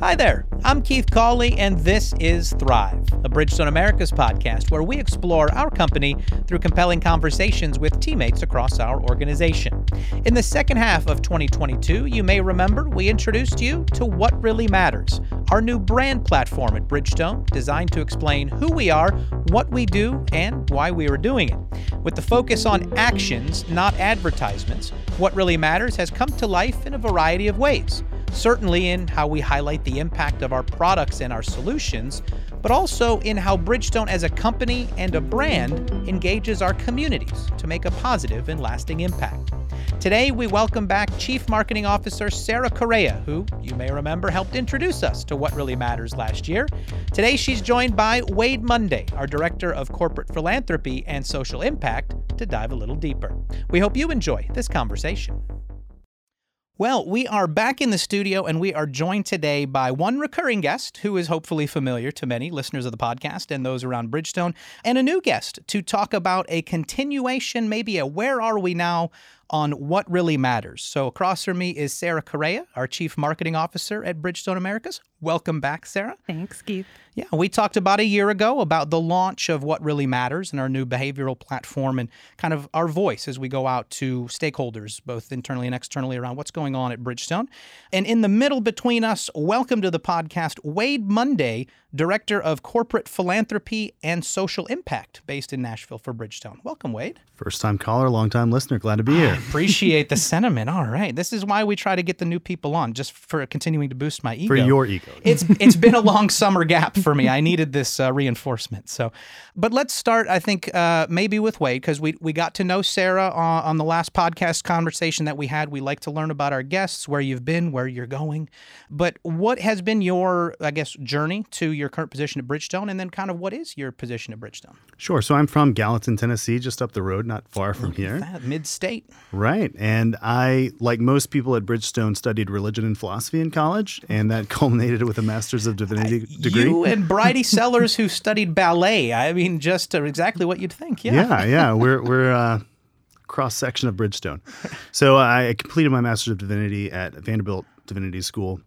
Hi there, I'm Keith Cawley, and this is Thrive, a Bridgestone Americas podcast where we explore our company through compelling conversations with teammates across our organization. In the second half of 2022, you may remember we introduced you to What Really Matters, our new brand platform at Bridgestone designed to explain who we are, what we do, and why we are doing it. With the focus on actions, not advertisements, What Really Matters has come to life in a variety of ways certainly in how we highlight the impact of our products and our solutions, but also in how Bridgestone as a company and a brand engages our communities to make a positive and lasting impact. Today, we welcome back Chief Marketing Officer Sara Correa, who you may remember helped introduce us to what really matters last year. Today, she's joined by Wade Munday, our Director of Corporate Philanthropy and Social Impact, to dive a little deeper. We hope you enjoy this conversation. Well, we are back in the studio and we are joined today by one recurring guest who is hopefully familiar to many listeners of the podcast and those around Bridgestone, and a new guest to talk about a continuation, maybe a where are we now on what really matters. So, across from me is Sara Correa, our Chief Marketing Officer at Bridgestone Americas. Welcome back, Sara. Thanks, Keith. Yeah, we talked about a year ago about the launch of What Really Matters and our new behavioral platform and kind of our voice as we go out to stakeholders, both internally and externally, around what's going on at Bridgestone. And in the middle between us, welcome to the podcast, Wade Munday, Director of Corporate Philanthropy and Social Impact based in Nashville for Bridgestone. Welcome, Wade. First time caller, long time listener. Glad to be here. Appreciate the sentiment. All right. This is why we try to get the new people on, just for continuing to boost my ego. For your ego. It's it's been a long summer gap for me. I needed this uh, reinforcement. So, but let's start. I think uh, maybe with Wade because we we got to know Sara on, on the last podcast conversation that we had. We like to learn about our guests, where you've been, where you're going. But what has been your, I guess, journey to your current position at Bridgestone, and then kind of what is your position at Bridgestone? Sure. So I'm from Gallatin, Tennessee, just up the road, not far from here. Mid state. Right. And I, like most people at Bridgestone, studied religion and philosophy in college, and that culminated with a Master's of Divinity degree. You and Bridie Sellers, who studied ballet. I mean, just uh, exactly what you'd think. Yeah. Yeah. Yeah. We're, we're, uh, cross section of Bridgestone. So I completed my Master's of Divinity at Vanderbilt Divinity School.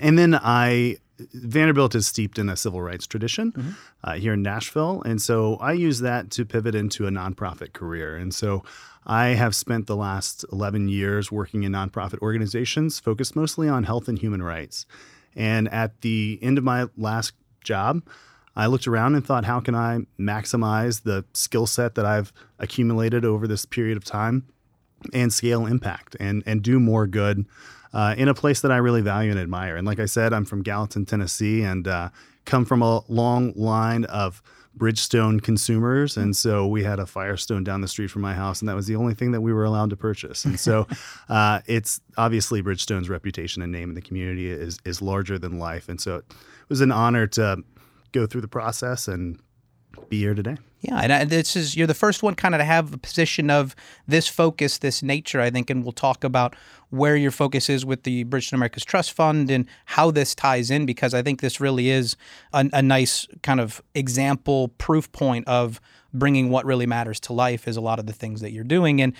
And then I Vanderbilt is steeped in a civil rights tradition mm-hmm. uh, here in Nashville. And so I use that to pivot into a nonprofit career. And so I have spent the last 11 years working in nonprofit organizations focused mostly on health and human rights. And at the end of my last job, I looked around and thought, how can I maximize the skill set that I've accumulated over this period of time and scale impact and, and do more good uh, in a place that I really value and admire. And like I said, I'm from Gallatin, Tennessee, and uh, come from a long line of Bridgestone consumers. And so we had a Firestone down the street from my house, and that was the only thing that we were allowed to purchase. And so uh, it's obviously Bridgestone's reputation and name in the community is, is larger than life. And so it was an honor to go through the process and be here today. Yeah, and this is you're the first one kind of to have a position of this focus, this nature, I think, and we'll talk about where your focus is with the Bridgestone Americas Trust Fund and how this ties in, because I think this really is a, a nice kind of example, proof point of bringing what really matters to life is a lot of the things that you're doing. And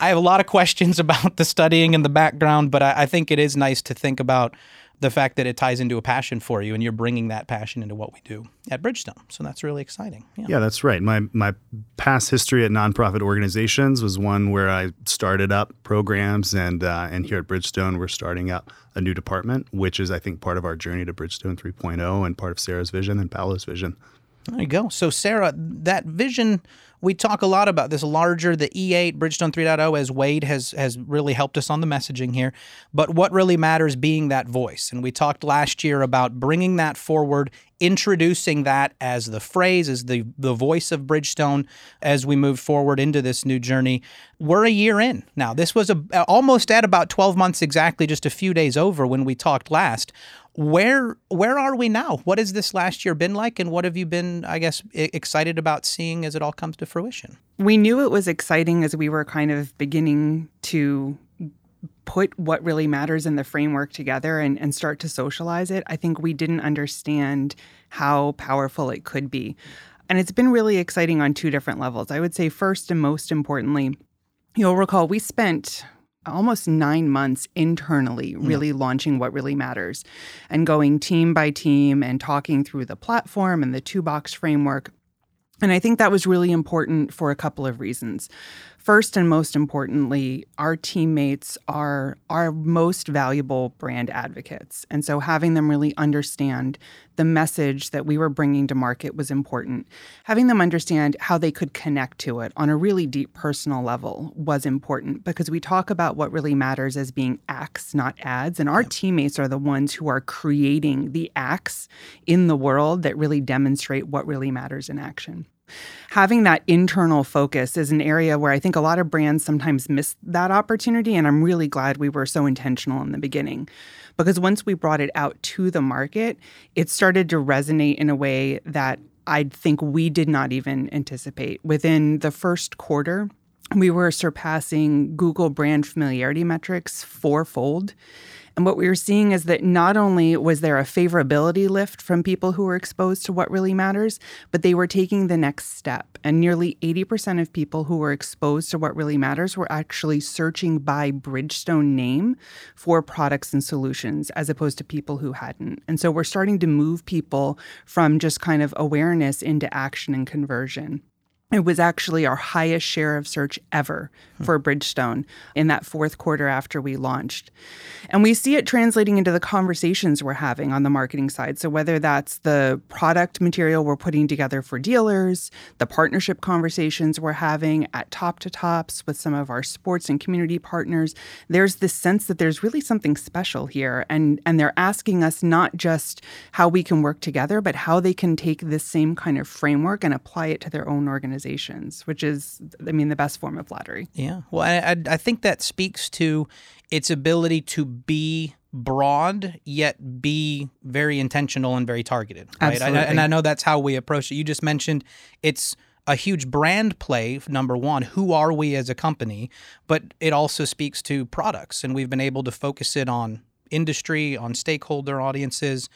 I have a lot of questions about the studying and the background, but I, I think it is nice to think about the fact that it ties into a passion for you and you're bringing that passion into what we do at Bridgestone. So that's really exciting. Yeah. yeah, that's right. My my past history at nonprofit organizations was one where I started up programs and uh, and here at Bridgestone we're starting up a new department, which is I think part of our journey to Bridgestone 3.0 and part of Sara's vision and Paolo's vision. There you go. So Sara, that vision we talk a lot about this larger, the E8 Bridgestone 3.0, as Wade has has really helped us on the messaging here. But what really matters being that voice, and we talked last year about bringing that forward, introducing that as the phrase, as the the voice of Bridgestone as we move forward into this new journey. We're a year in now. This was a, almost at about 12 months exactly, just a few days over when we talked last where where are we now? What has this last year been like, and what have you been, I guess, excited about seeing as it all comes to fruition? We knew it was exciting as we were kind of beginning to put what really matters in the framework together and, and start to socialize it. I think we didn't understand how powerful it could be. And it's been really exciting on two different levels. I would say, first and most importantly, you'll recall we spent almost nine months internally, really yeah. launching what really matters and going team by team and talking through the platform and the two box framework. And I think that was really important for a couple of reasons. First and most importantly, our teammates are our most valuable brand advocates. And so having them really understand the message that we were bringing to market was important. Having them understand how they could connect to it on a really deep personal level was important because we talk about what really matters as being acts, not ads. And our yep. teammates are the ones who are creating the acts in the world that really demonstrate what really matters in action. Having that internal focus is an area where I think a lot of brands sometimes miss that opportunity. And I'm really glad we were so intentional in the beginning. Because once we brought it out to the market, it started to resonate in a way that I think we did not even anticipate. Within the first quarter, we were surpassing Google brand familiarity metrics fourfold. And what we were seeing is that not only was there a favorability lift from people who were exposed to what really matters, but they were taking the next step. And nearly 80% of people who were exposed to what really matters were actually searching by Bridgestone name for products and solutions as opposed to people who hadn't. And so we're starting to move people from just kind of awareness into action and conversion. It was actually our highest share of search ever hmm. for Bridgestone in that fourth quarter after we launched. And we see it translating into the conversations we're having on the marketing side. So, whether that's the product material we're putting together for dealers, the partnership conversations we're having at top to tops with some of our sports and community partners, there's this sense that there's really something special here. And, and they're asking us not just how we can work together, but how they can take this same kind of framework and apply it to their own organization organizations, which is, I mean, the best form of flattery. Yeah. Well, I, I think that speaks to its ability to be broad yet be very intentional and very targeted right Absolutely. I, and i know that's how we approach it you just mentioned it's a huge brand play number one who are we as a company but it also speaks to products and we've been able to focus it on industry on stakeholder audiences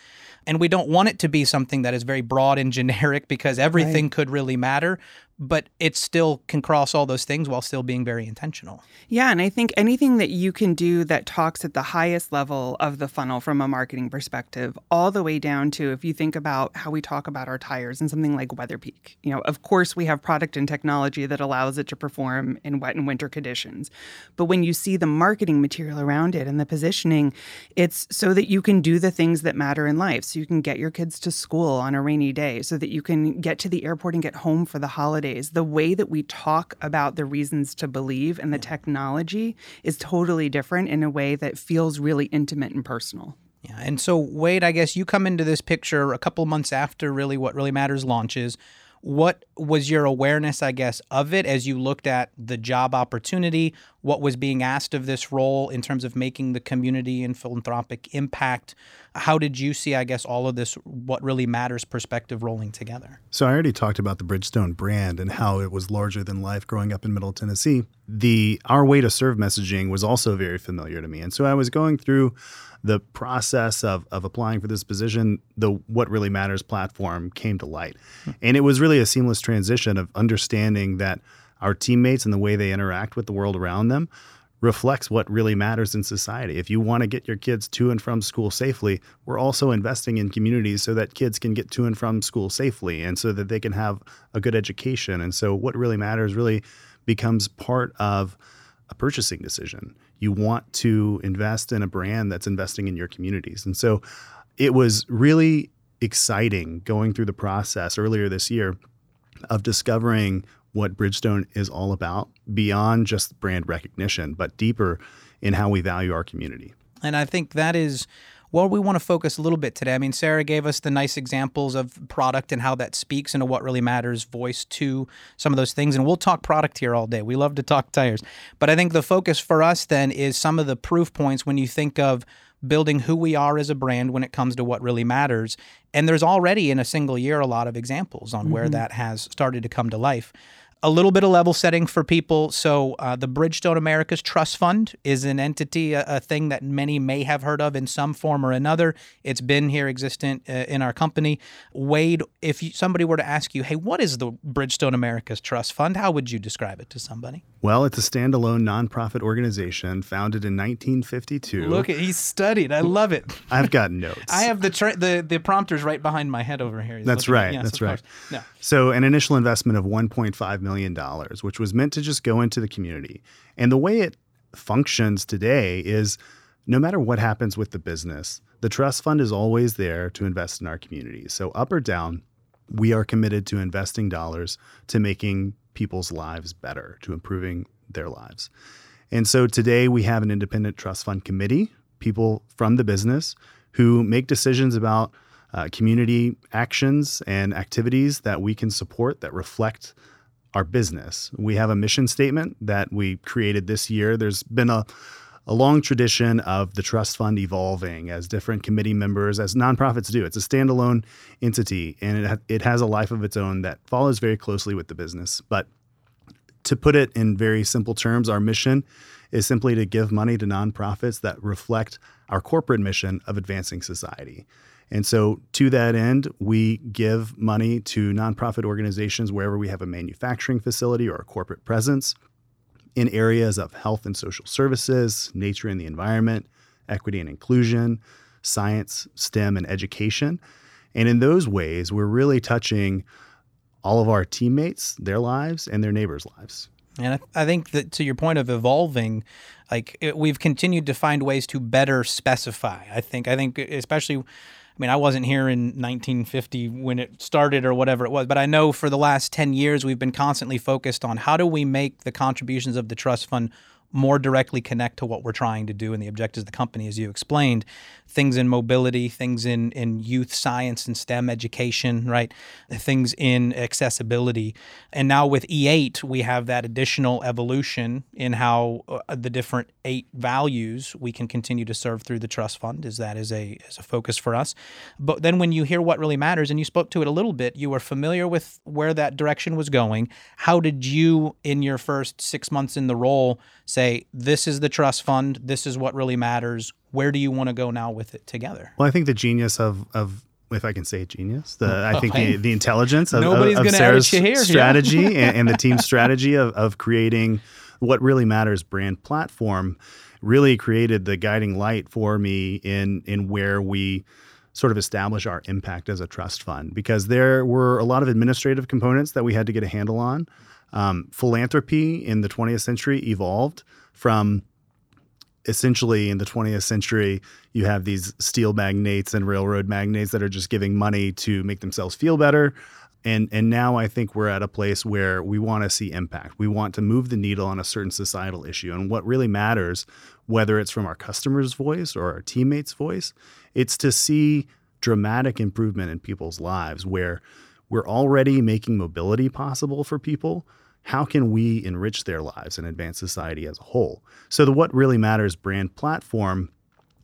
and we don't want it to be something that is very broad and generic because everything right. could really matter but it still can cross all those things while still being very intentional. Yeah, and I think anything that you can do that talks at the highest level of the funnel from a marketing perspective, all the way down to if you think about how we talk about our tires and something like WeatherPeak. You know, of course we have product and technology that allows it to perform in wet and winter conditions. But when you see the marketing material around it and the positioning, it's so that you can do the things that matter in life. So you can get your kids to school on a rainy day, so that you can get to the airport and get home for the holiday nowadays, the way that we talk about the reasons to believe and the technology is totally different in a way that feels really intimate and personal. Yeah. And so, Wade, I guess you come into this picture a couple months after really what really matters launches what was your awareness, I guess, of it as you looked at the job opportunity, what was being asked of this role in terms of making the community and philanthropic impact? How did you see, I guess, all of this, what really matters perspective rolling together? So, I already talked about the Bridgestone brand and how it was larger than life growing up in Middle Tennessee. The Our Way to Serve messaging was also very familiar to me. And so, I was going through the process of, of applying for this position, the What Really Matters platform came to light. Hmm. And it was really a seamless transition of understanding that our teammates and the way they interact with the world around them reflects what really matters in society. If you want to get your kids to and from school safely, we're also investing in communities so that kids can get to and from school safely and so that they can have a good education. And so what really matters really becomes part of a purchasing decision you want to invest in a brand that's investing in your communities. And so it was really exciting going through the process earlier this year of discovering what Bridgestone is all about beyond just brand recognition, but deeper in how we value our community. And I think that is what we want to focus a little bit today. I mean, Sara gave us the nice examples of product and how that speaks into what really matters, voice to some of those things. And we'll talk product here all day. We love to talk tires. But I think the focus for us then is some of the proof points when you think of building who we are as a brand when it comes to what really matters. And there's already in a single year a lot of examples on mm-hmm. where that has started to come to life. A little bit of level setting for people. So, uh, the Bridgestone Americas Trust Fund is an entity, a, a, thing that many may have heard of in some form or another. It's been here existent uh, in our company. Wade, if you, somebody were to ask you, hey, what is the Bridgestone Americas Trust Fund? How would you describe it to somebody? Well, it's a standalone nonprofit organization founded in 1952. Look, at he's studied. I love it. I've got notes. I have the tra- the the prompters right behind my head over here. He's That's right. Yes, That's right. No. So, an initial investment of 1.5 million dollars, which was meant to just go into the community, and the way it functions today is, no matter what happens with the business, the trust fund is always there to invest in our community. So, up or down, we are committed to investing dollars to making people's lives better, to improving their lives. And so today we have an independent trust fund committee, people from the business who make decisions about uh, community actions and activities that we can support that reflect our business. We have a mission statement that we created this year. There's been a a long tradition of the trust fund evolving as different committee members, as nonprofits do. It's a standalone entity and it, ha- it has a life of its own that follows very closely with the business. But to put it in very simple terms, our mission is simply to give money to nonprofits that reflect our corporate mission of advancing society. And so, to that end, we give money to nonprofit organizations wherever we have a manufacturing facility or a corporate presence in areas of health and social services, nature and the environment, equity and inclusion, science, STEM, and education. And in those ways, we're really touching all of our teammates, their lives, and their neighbors' lives. And I, think that to your point of evolving, like it, we've continued to find ways to better specify. I think, I think, especially mean, I wasn't here in 1950 when it started or whatever it was, but I know for the last 10 years we've been constantly focused on how do we make the contributions of the trust fund more directly connect to what we're trying to do and the objectives of the company, as you explained. Things in mobility, things in, in youth science and STEM education, right? Things in accessibility. And now with E8, we have that additional evolution in how uh, the different eight values we can continue to serve through the trust fund, as that is a, is a focus for us. But then when you hear what really matters, and you spoke to it a little bit, you were familiar with where that direction was going. How did you, in your first six months in the role, say, this is the trust fund, this is what really matters. Where do you want to go now with it together? Well, I think the genius of, of if I can say genius, the I think the, the intelligence of, Nobody's of, of Sara's here, strategy and, and, the team's strategy of, of creating what really matters brand platform really created the guiding light for me in in where we sort of establish our impact as a trust fund because there were a lot of administrative components that we had to get a handle on um, philanthropy in the 20th century evolved from essentially in the 20th century, you have these steel magnates and railroad magnates that are just giving money to make themselves feel better. And, and now I think we're at a place where we want to see impact. We want to move the needle on a certain societal issue. And what really matters, whether it's from our customer's voice or our teammates' voice, it's to see dramatic improvement in people's lives where we're already making mobility possible for people. How can we enrich their lives and advance society as a whole? So, the What Really Matters brand platform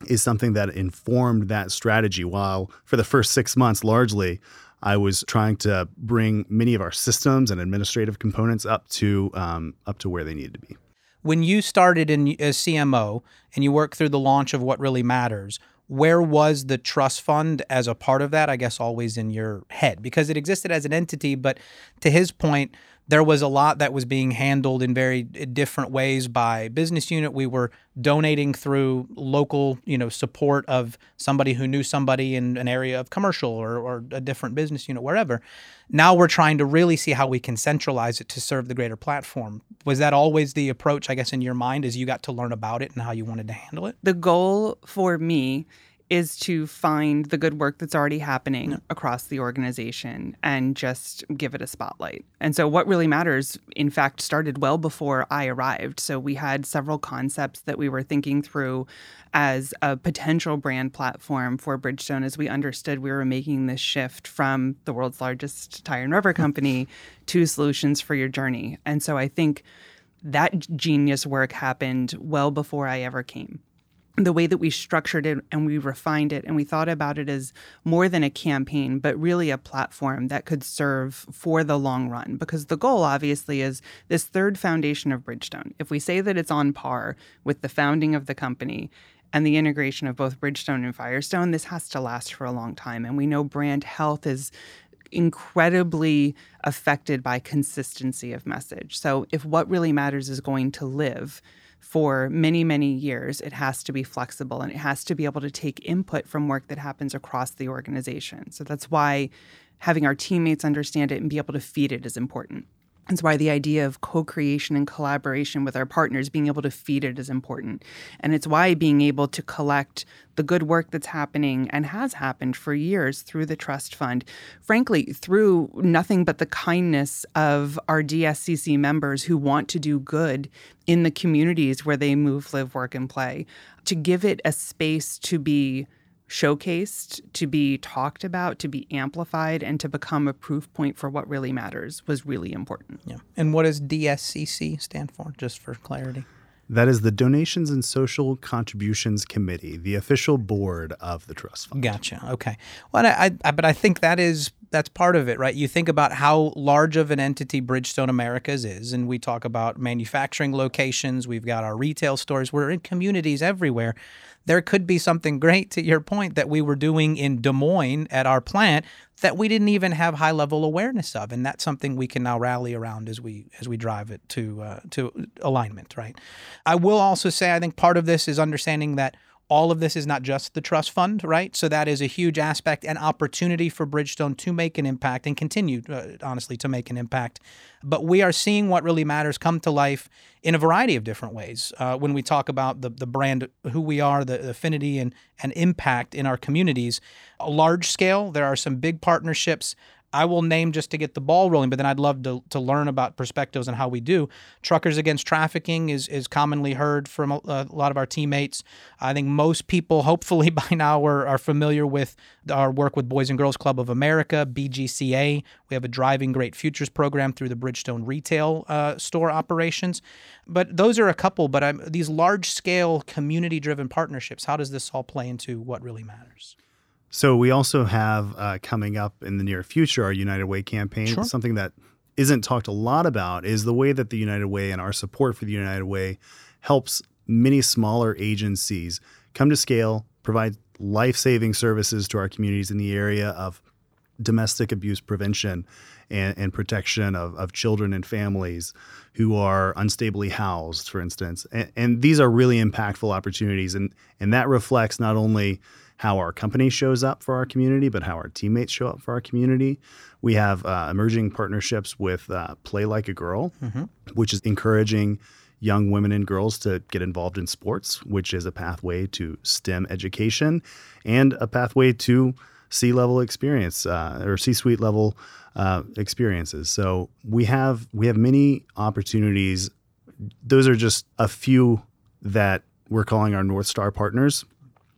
is something that informed that strategy. While for the first six months, largely, I was trying to bring many of our systems and administrative components up to um, up to where they needed to be. When you started in as CMO and you worked through the launch of What Really Matters, where was the trust fund as a part of that? I guess always in your head because it existed as an entity. But to his point, there was a lot that was being handled in very eh, different ways by business unit. We were donating through local, you know, support of somebody who knew somebody in an area of commercial or, or a different business unit, wherever. Now we're trying to really see how we can centralize it to serve the greater platform. Was that always the approach, I guess, in your mind as you got to learn about it and how you wanted to handle it? The goal for me is to find the good work that's already happening across the organization and just give it a spotlight. And so, what really matters, in fact, started well before I arrived. So, we had several concepts that we were thinking through as a potential brand platform for Bridgestone as we understood we were making this shift from the world's largest tire and rubber company to solutions for your journey. And so, I think that genius work happened well before I ever came. The way that we structured it and we refined it and we thought about it as more than a campaign but really a platform that could serve for the long run. Because the goal obviously is this third foundation of bridgestone. If we say that it's on par with the founding of the company and the integration of both bridgestone and firestone this has to last for a long time. And we know brand health is incredibly affected by consistency of message. So if what really matters is going to live for many, many years, it has to be flexible and it has to be able to take input from work that happens across the organization. So that's why having our teammates understand it and be able to feed it is important. That's why the idea of co creation and collaboration with our partners, being able to feed it is important. And it's why being able to collect the good work that's happening and has happened for years through the trust fund, frankly, through nothing but the kindness of our DSCC members who want to do good in the communities where they move, live, work, and play, to give it a space to be showcased, to be talked about, to be amplified, and to become a proof point for what really matters was really important. Yeah. And what does DSCC stand for, just for clarity? That is the Donations and Social Contributions Committee, the official board of the trust fund. Gotcha. Okay. Well, I, I, but I think that is that's part of it, right? You think about how large of an entity Bridgestone Americas is, and we talk about manufacturing locations. We've got our retail stores. We're in communities everywhere there could be something great to your point that we were doing in Des Moines at our plant that we didn't even have high level awareness of, and that's something we can now rally around as we as we drive it to uh, to alignment. Right. I will also say I think part of this is understanding that all of this is not just the trust fund, right? So that is a huge aspect and opportunity for Bridgestone to make an impact and continue, uh, honestly, to make an impact. But we are seeing what really matters come to life in a variety of different ways. Uh, when we talk about the, the brand, who we are, the, affinity and, and impact in our communities, a large scale, there are some big partnerships I will name just to get the ball rolling, but then I'd love to, to learn about perspectives and how we do. Truckers Against Trafficking is, is commonly heard from a, a lot of our teammates. I think most people, hopefully by now, are, are familiar with our work with Boys and Girls Club of America, BGCA. We have a Driving Great Futures program through the Bridgestone retail uh, store operations. But those are a couple, but I'm, these large scale community driven partnerships, how does this all play into what really matters? So we also have uh, coming up in the near future our United Way campaign. Sure. Something that isn't talked a lot about is the way that the United Way and our support for the United Way helps many smaller agencies come to scale, provide life-saving services to our communities in the area of domestic abuse prevention and, and protection of, of children and families who are unstably housed, for instance. And, and these are really impactful opportunities. And, and that reflects not only – how our company shows up for our community, but how our teammates show up for our community. We have uh, emerging partnerships with uh, Play Like a Girl, mm-hmm. which is encouraging young women and girls to get involved in sports, which is a pathway to STEM education and a pathway to C level experience uh, or C suite level uh, experiences. So we have we have many opportunities. Those are just a few that we're calling our North Star partners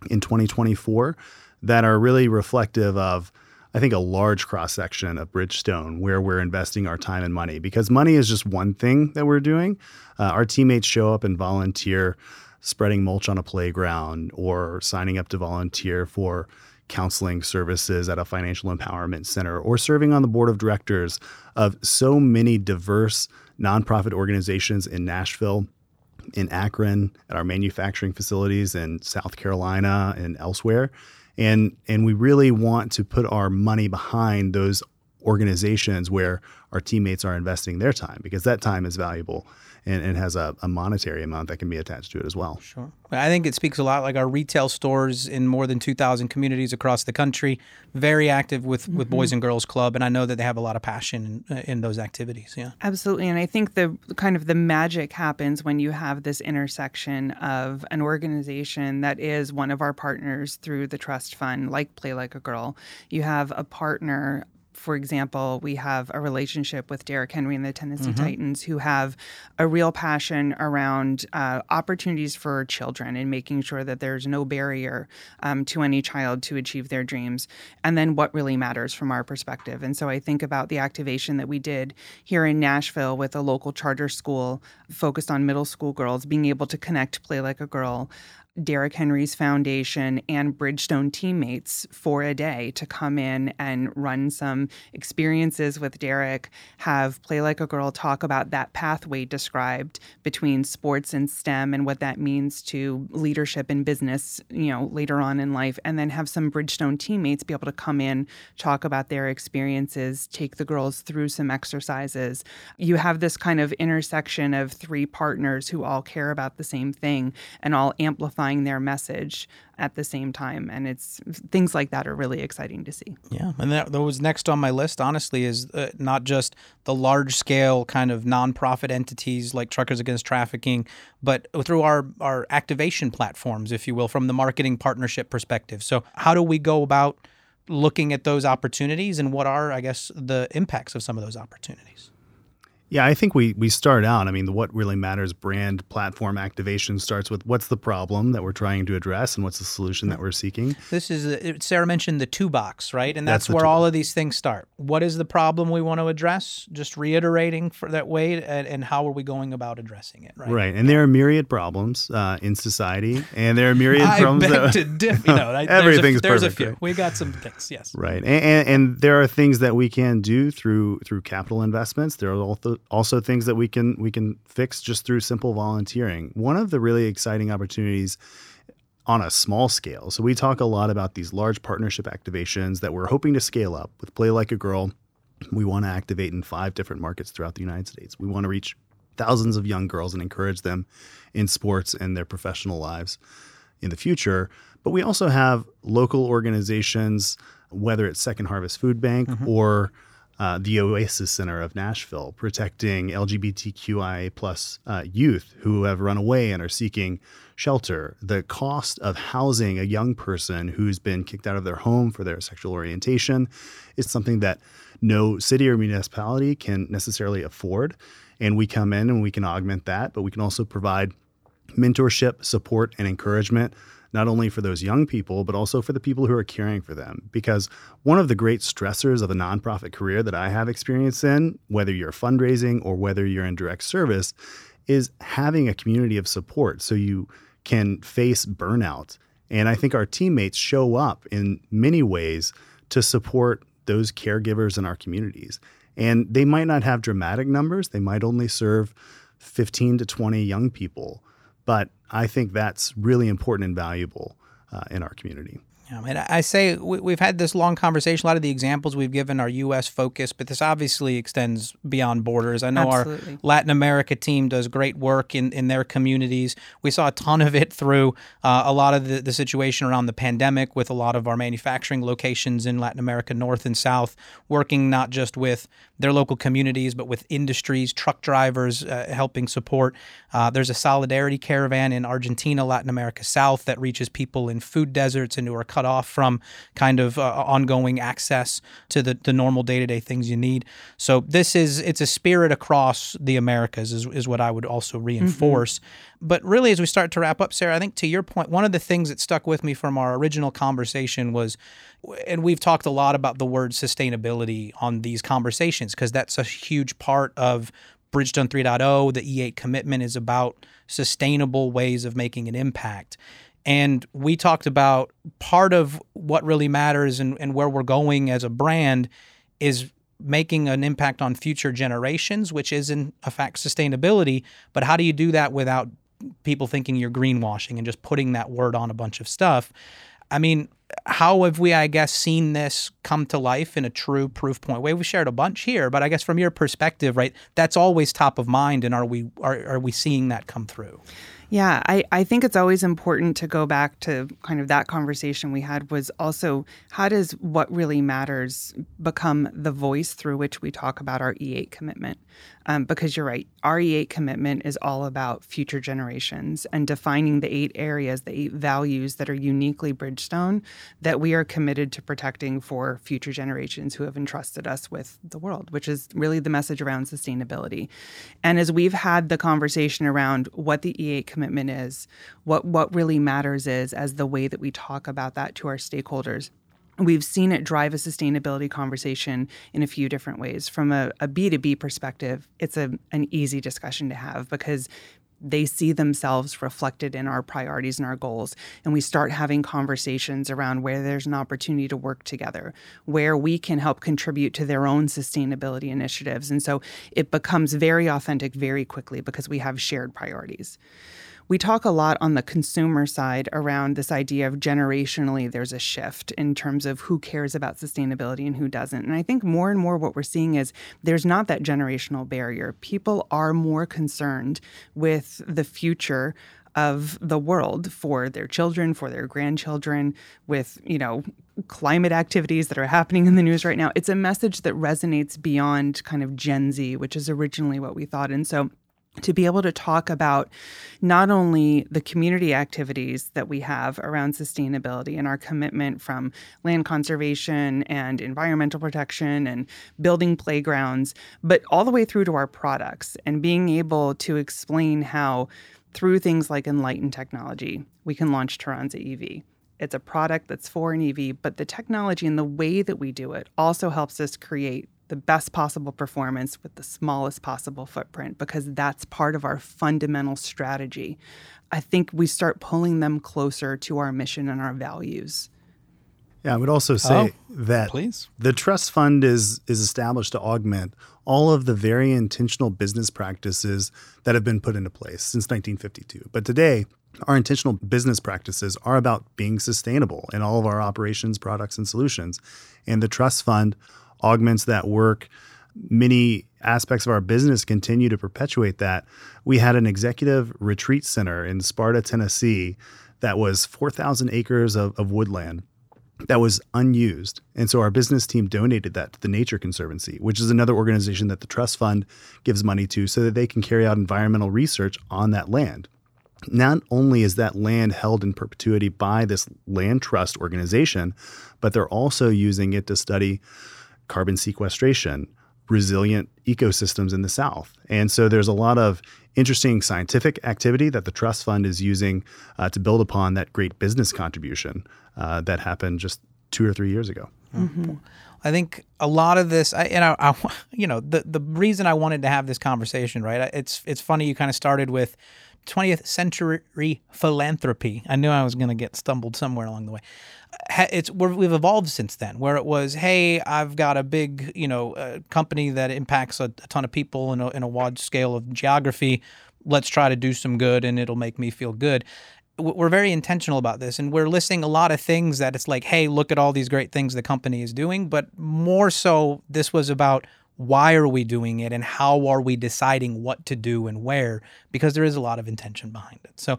in 2024 that are really reflective of I think a large cross section of Bridgestone where we're investing our time and money because money is just one thing that we're doing. Uh, our teammates show up and volunteer spreading mulch on a playground or signing up to volunteer for counseling services at a financial empowerment center or serving on the board of directors of so many diverse nonprofit organizations in Nashville in Akron, at our manufacturing facilities in South Carolina and elsewhere. And, and we really want to put our money behind those organizations where our teammates are investing their time because that time is valuable and, and has a, a, monetary amount that can be attached to it as well. Sure. I think it speaks a lot like our retail stores in more than 2,000 communities across the country, very active with, mm-hmm. with Boys and Girls Club. And I know that they have a lot of passion in, in those activities. Yeah. Absolutely. And I think the kind of the magic happens when you have this intersection of an organization that is one of our partners through the trust fund, like Play Like a Girl. You have a partner for example, we have a relationship with Derrick Henry and the Tennessee mm-hmm. Titans who have a real passion around uh, opportunities for children and making sure that there's no barrier um, to any child to achieve their dreams. And then what really matters from our perspective. And so I think about the activation that we did here in Nashville with a local charter school focused on middle school girls being able to connect Play Like a Girl Derrick Henry's foundation and Bridgestone teammates for a day to come in and run some experiences with Derrick, have Play Like a Girl talk about that pathway described between sports and STEM and what that means to leadership in business, you know, later on in life, and then have some Bridgestone teammates be able to come in, talk about their experiences, take the girls through some exercises. You have this kind of intersection of three partners who all care about the same thing and all amplifying their message at the same time. And it's things like that are really exciting to see. Yeah. And that, that was next on my list, honestly, is uh, not just the large scale kind of nonprofit entities like Truckers Against Trafficking, but through our, our activation platforms, if you will, from the marketing partnership perspective. So, how do we go about looking at those opportunities and what are, I guess, the impacts of some of those opportunities? Yeah, I think we we start out. I mean, what really matters brand platform activation starts with what's the problem that we're trying to address and what's the solution that we're seeking. This is Sara mentioned the two box, right? And that's, that's where all of these things start. What is the problem we want to address? Just reiterating for that way, and, and how are we going about addressing it? Right. Right. And there are myriad problems uh, in society, and there are myriad I problems. Beg that, to diff, you know, everything's there's a, there's perfect, a few. Right? We got some things. Yes. Right. And, and, and there are things that we can do through through capital investments. There are also also things that we can we can fix just through simple volunteering. One of the really exciting opportunities on a small scale. So we talk a lot about these large partnership activations that we're hoping to scale up with Play Like a Girl. We want to activate in five different markets throughout the United States. We want to reach thousands of young girls and encourage them in sports and their professional lives in the future. But we also have local organizations, whether it's Second Harvest Food Bank mm-hmm. or uh, the Oasis Center of Nashville, protecting LGBTQI plus uh, youth who have run away and are seeking shelter. The cost of housing a young person who's been kicked out of their home for their sexual orientation is something that no city or municipality can necessarily afford. And we come in and we can augment that, but we can also provide mentorship, support, and encouragement not only for those young people, but also for the people who are caring for them. Because one of the great stressors of a nonprofit career that I have experience in, whether you're fundraising or whether you're in direct service, is having a community of support so you can face burnout. And I think our teammates show up in many ways to support those caregivers in our communities. And they might not have dramatic numbers, they might only serve 15 to 20 young people but I think that's really important and valuable uh, in our community. Yeah, and I say we've had this long conversation. A lot of the examples we've given are U.S. focused, but this obviously extends beyond borders. I know Absolutely. our Latin America team does great work in, in their communities. We saw a ton of it through uh, a lot of the, the situation around the pandemic with a lot of our manufacturing locations in Latin America, North and South, working not just with their local communities, but with industries, truck drivers uh, helping support. Uh, there's a solidarity caravan in Argentina, Latin America South, that reaches people in food deserts and who are cut off from kind of uh, ongoing access to the, the normal day to day things you need. So this is it's a spirit across the Americas is, is what I would also reinforce. Mm-hmm. But really, as we start to wrap up, Sara, I think to your point, one of the things that stuck with me from our original conversation was, and we've talked a lot about the word sustainability on these conversations because that's a huge part of Bridgestone 3.0. The E8 commitment is about sustainable ways of making an impact. And we talked about part of what really matters and, and where we're going as a brand is making an impact on future generations, which is in fact sustainability. But how do you do that without people thinking you're greenwashing and just putting that word on a bunch of stuff? I mean, how have we, I guess, seen this come to life in a true proof point way? We shared a bunch here, but I guess from your perspective, right, that's always top of mind, and are we are, are we seeing that come through? Yeah, I, I think it's always important to go back to kind of that conversation we had was also how does what really matters become the voice through which we talk about our E8 commitment? Um, because you're right, our E8 commitment is all about future generations and defining the eight areas, the eight values that are uniquely Bridgestone that we are committed to protecting for future generations who have entrusted us with the world, which is really the message around sustainability. And as we've had the conversation around what the E8 commitment is, what what really matters is as the way that we talk about that to our stakeholders we've seen it drive a sustainability conversation in a few different ways. From a a B2B perspective, it's a, an easy discussion to have because they see themselves reflected in our priorities and our goals. And we start having conversations around where there's an opportunity to work together, where we can help contribute to their own sustainability initiatives. And so it becomes very authentic very quickly because we have shared priorities we talk a lot on the consumer side around this idea of generationally there's a shift in terms of who cares about sustainability and who doesn't. And I think more and more what we're seeing is there's not that generational barrier. People are more concerned with the future of the world for their children, for their grandchildren, with, you know, climate activities that are happening in the news right now. It's a message that resonates beyond kind of Gen Z, which is originally what we thought. And so to be able to talk about not only the community activities that we have around sustainability and our commitment from land conservation and environmental protection and building playgrounds, but all the way through to our products and being able to explain how through things like Enliten technology, we can launch Turanza EV. It's a product that's for an EV, but the technology and the way that we do it also helps us create the best possible performance with the smallest possible footprint because that's part of our fundamental strategy. I think we start pulling them closer to our mission and our values. Yeah, I would also say oh, that please. the trust fund is is established to augment all of the very intentional business practices that have been put into place since 1952. But today, our intentional business practices are about being sustainable in all of our operations, products, and solutions. And the trust fund augments that work. Many aspects of our business continue to perpetuate that. We had an executive retreat center in Sparta, Tennessee, that was 4,000 acres of, of woodland that was unused. And so our business team donated that to the Nature Conservancy, which is another organization that the trust fund gives money to so that they can carry out environmental research on that land. Not only is that land held in perpetuity by this land trust organization, but they're also using it to study carbon sequestration, resilient ecosystems in the South. And so there's a lot of interesting scientific activity that the trust fund is using uh, to build upon that great business contribution uh, that happened just two or three years ago. Mm-hmm. I think a lot of this, I, and I, I, you know, the the reason I wanted to have this conversation, right? It's it's funny you kind of started with 20th century philanthropy. I knew I was going to get stumbled somewhere along the way. It's we've evolved since then, where it was, hey, I've got a big, you know, uh, company that impacts a, a, ton of people in a, in a wide scale of geography. Let's try to do some good, and it'll make me feel good. We're very intentional about this, and we're listing a lot of things that it's like, hey, look at all these great things the company is doing. But more so, this was about why are we doing it and how are we deciding what to do and where because there is a lot of intention behind it so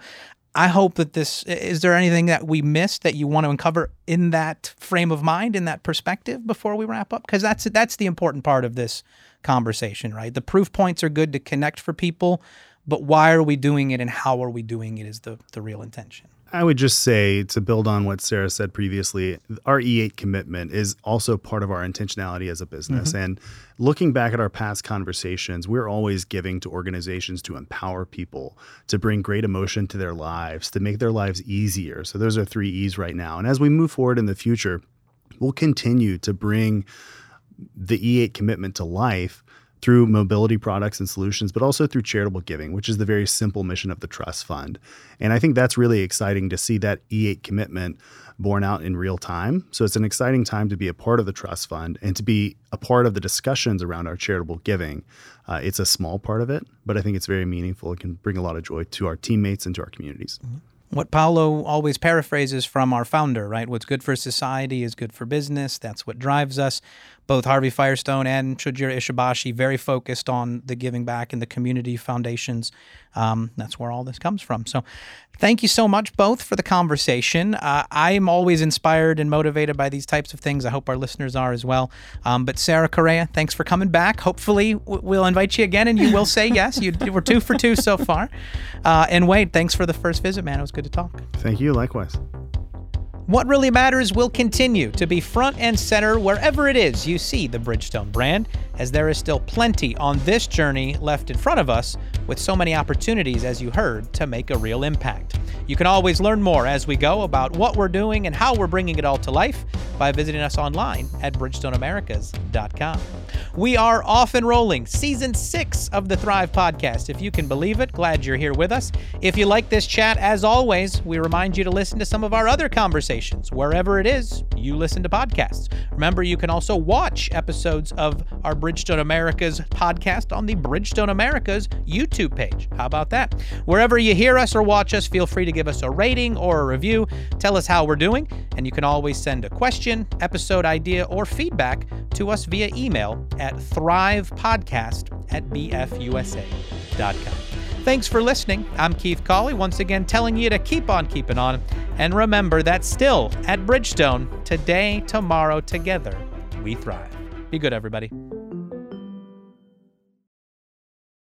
i hope that this is there anything that we missed that you want to uncover in that frame of mind in that perspective before we wrap up? Because that's that's the important part of this conversation right? The proof points are good to connect for people but why are we doing it and how are we doing it is the the real intention I would just say to build on what Sara said previously, our E8 commitment is also part of our intentionality as a business. Mm-hmm. And looking back at our past conversations, we're always giving to organizations to empower people, to bring great emotion to their lives, to make their lives easier. So those are three E's right now. And as we move forward in the future, we'll continue to bring the E8 commitment to life through mobility products and solutions, but also through charitable giving, which is the very simple mission of the trust fund. And I think that's really exciting to see that E8 commitment borne out in real time. So it's an exciting time to be a part of the trust fund and to be a part of the discussions around our charitable giving. Uh, it's a small part of it, but I think it's very meaningful. It can bring a lot of joy to our teammates and to our communities. Mm-hmm what Paolo always paraphrases from our founder, right? What's good for society is good for business. That's what drives us both Harvey Firestone and Shojiro Ishibashi very focused on the giving back and the community foundations. Um, that's where all this comes from. So, thank you so much both for the conversation. Uh, I'm always inspired and motivated by these types of things. I hope our listeners are as well. Um, but Sara Correa, thanks for coming back. Hopefully, we'll invite you again, and you will say yes. You were two for two so far. Uh, and Wade, thanks for the first visit, man. It was good to talk. Thank you. Likewise. What Really Matters will continue to be front and center wherever it is you see the Bridgestone brand, as there is still plenty on this journey left in front of us, with so many opportunities, as you heard, to make a real impact. You can always learn more as we go about what we're doing and how we're bringing it all to life by visiting us online at BridgestoneAmericas.com. We are off and rolling, season six of the Thrive podcast. If you can believe it, glad you're here with us. If you like this chat, as always, we remind you to listen to some of our other conversations wherever it is you listen to podcasts. Remember, you can also watch episodes of our Bridgestone Americas podcast on the Bridgestone Americas YouTube page. How about that? Wherever you hear us or watch us, feel free to give us a rating or a review. Tell us how we're doing, and you can always send a question, episode idea, or feedback to us via email at thrivepodcast at bfusa.com. Thanks for listening. I'm Keith Cawley, once again telling you to keep on keeping on. And remember that still at Bridgestone, today, tomorrow, together, we thrive. Be good, everybody.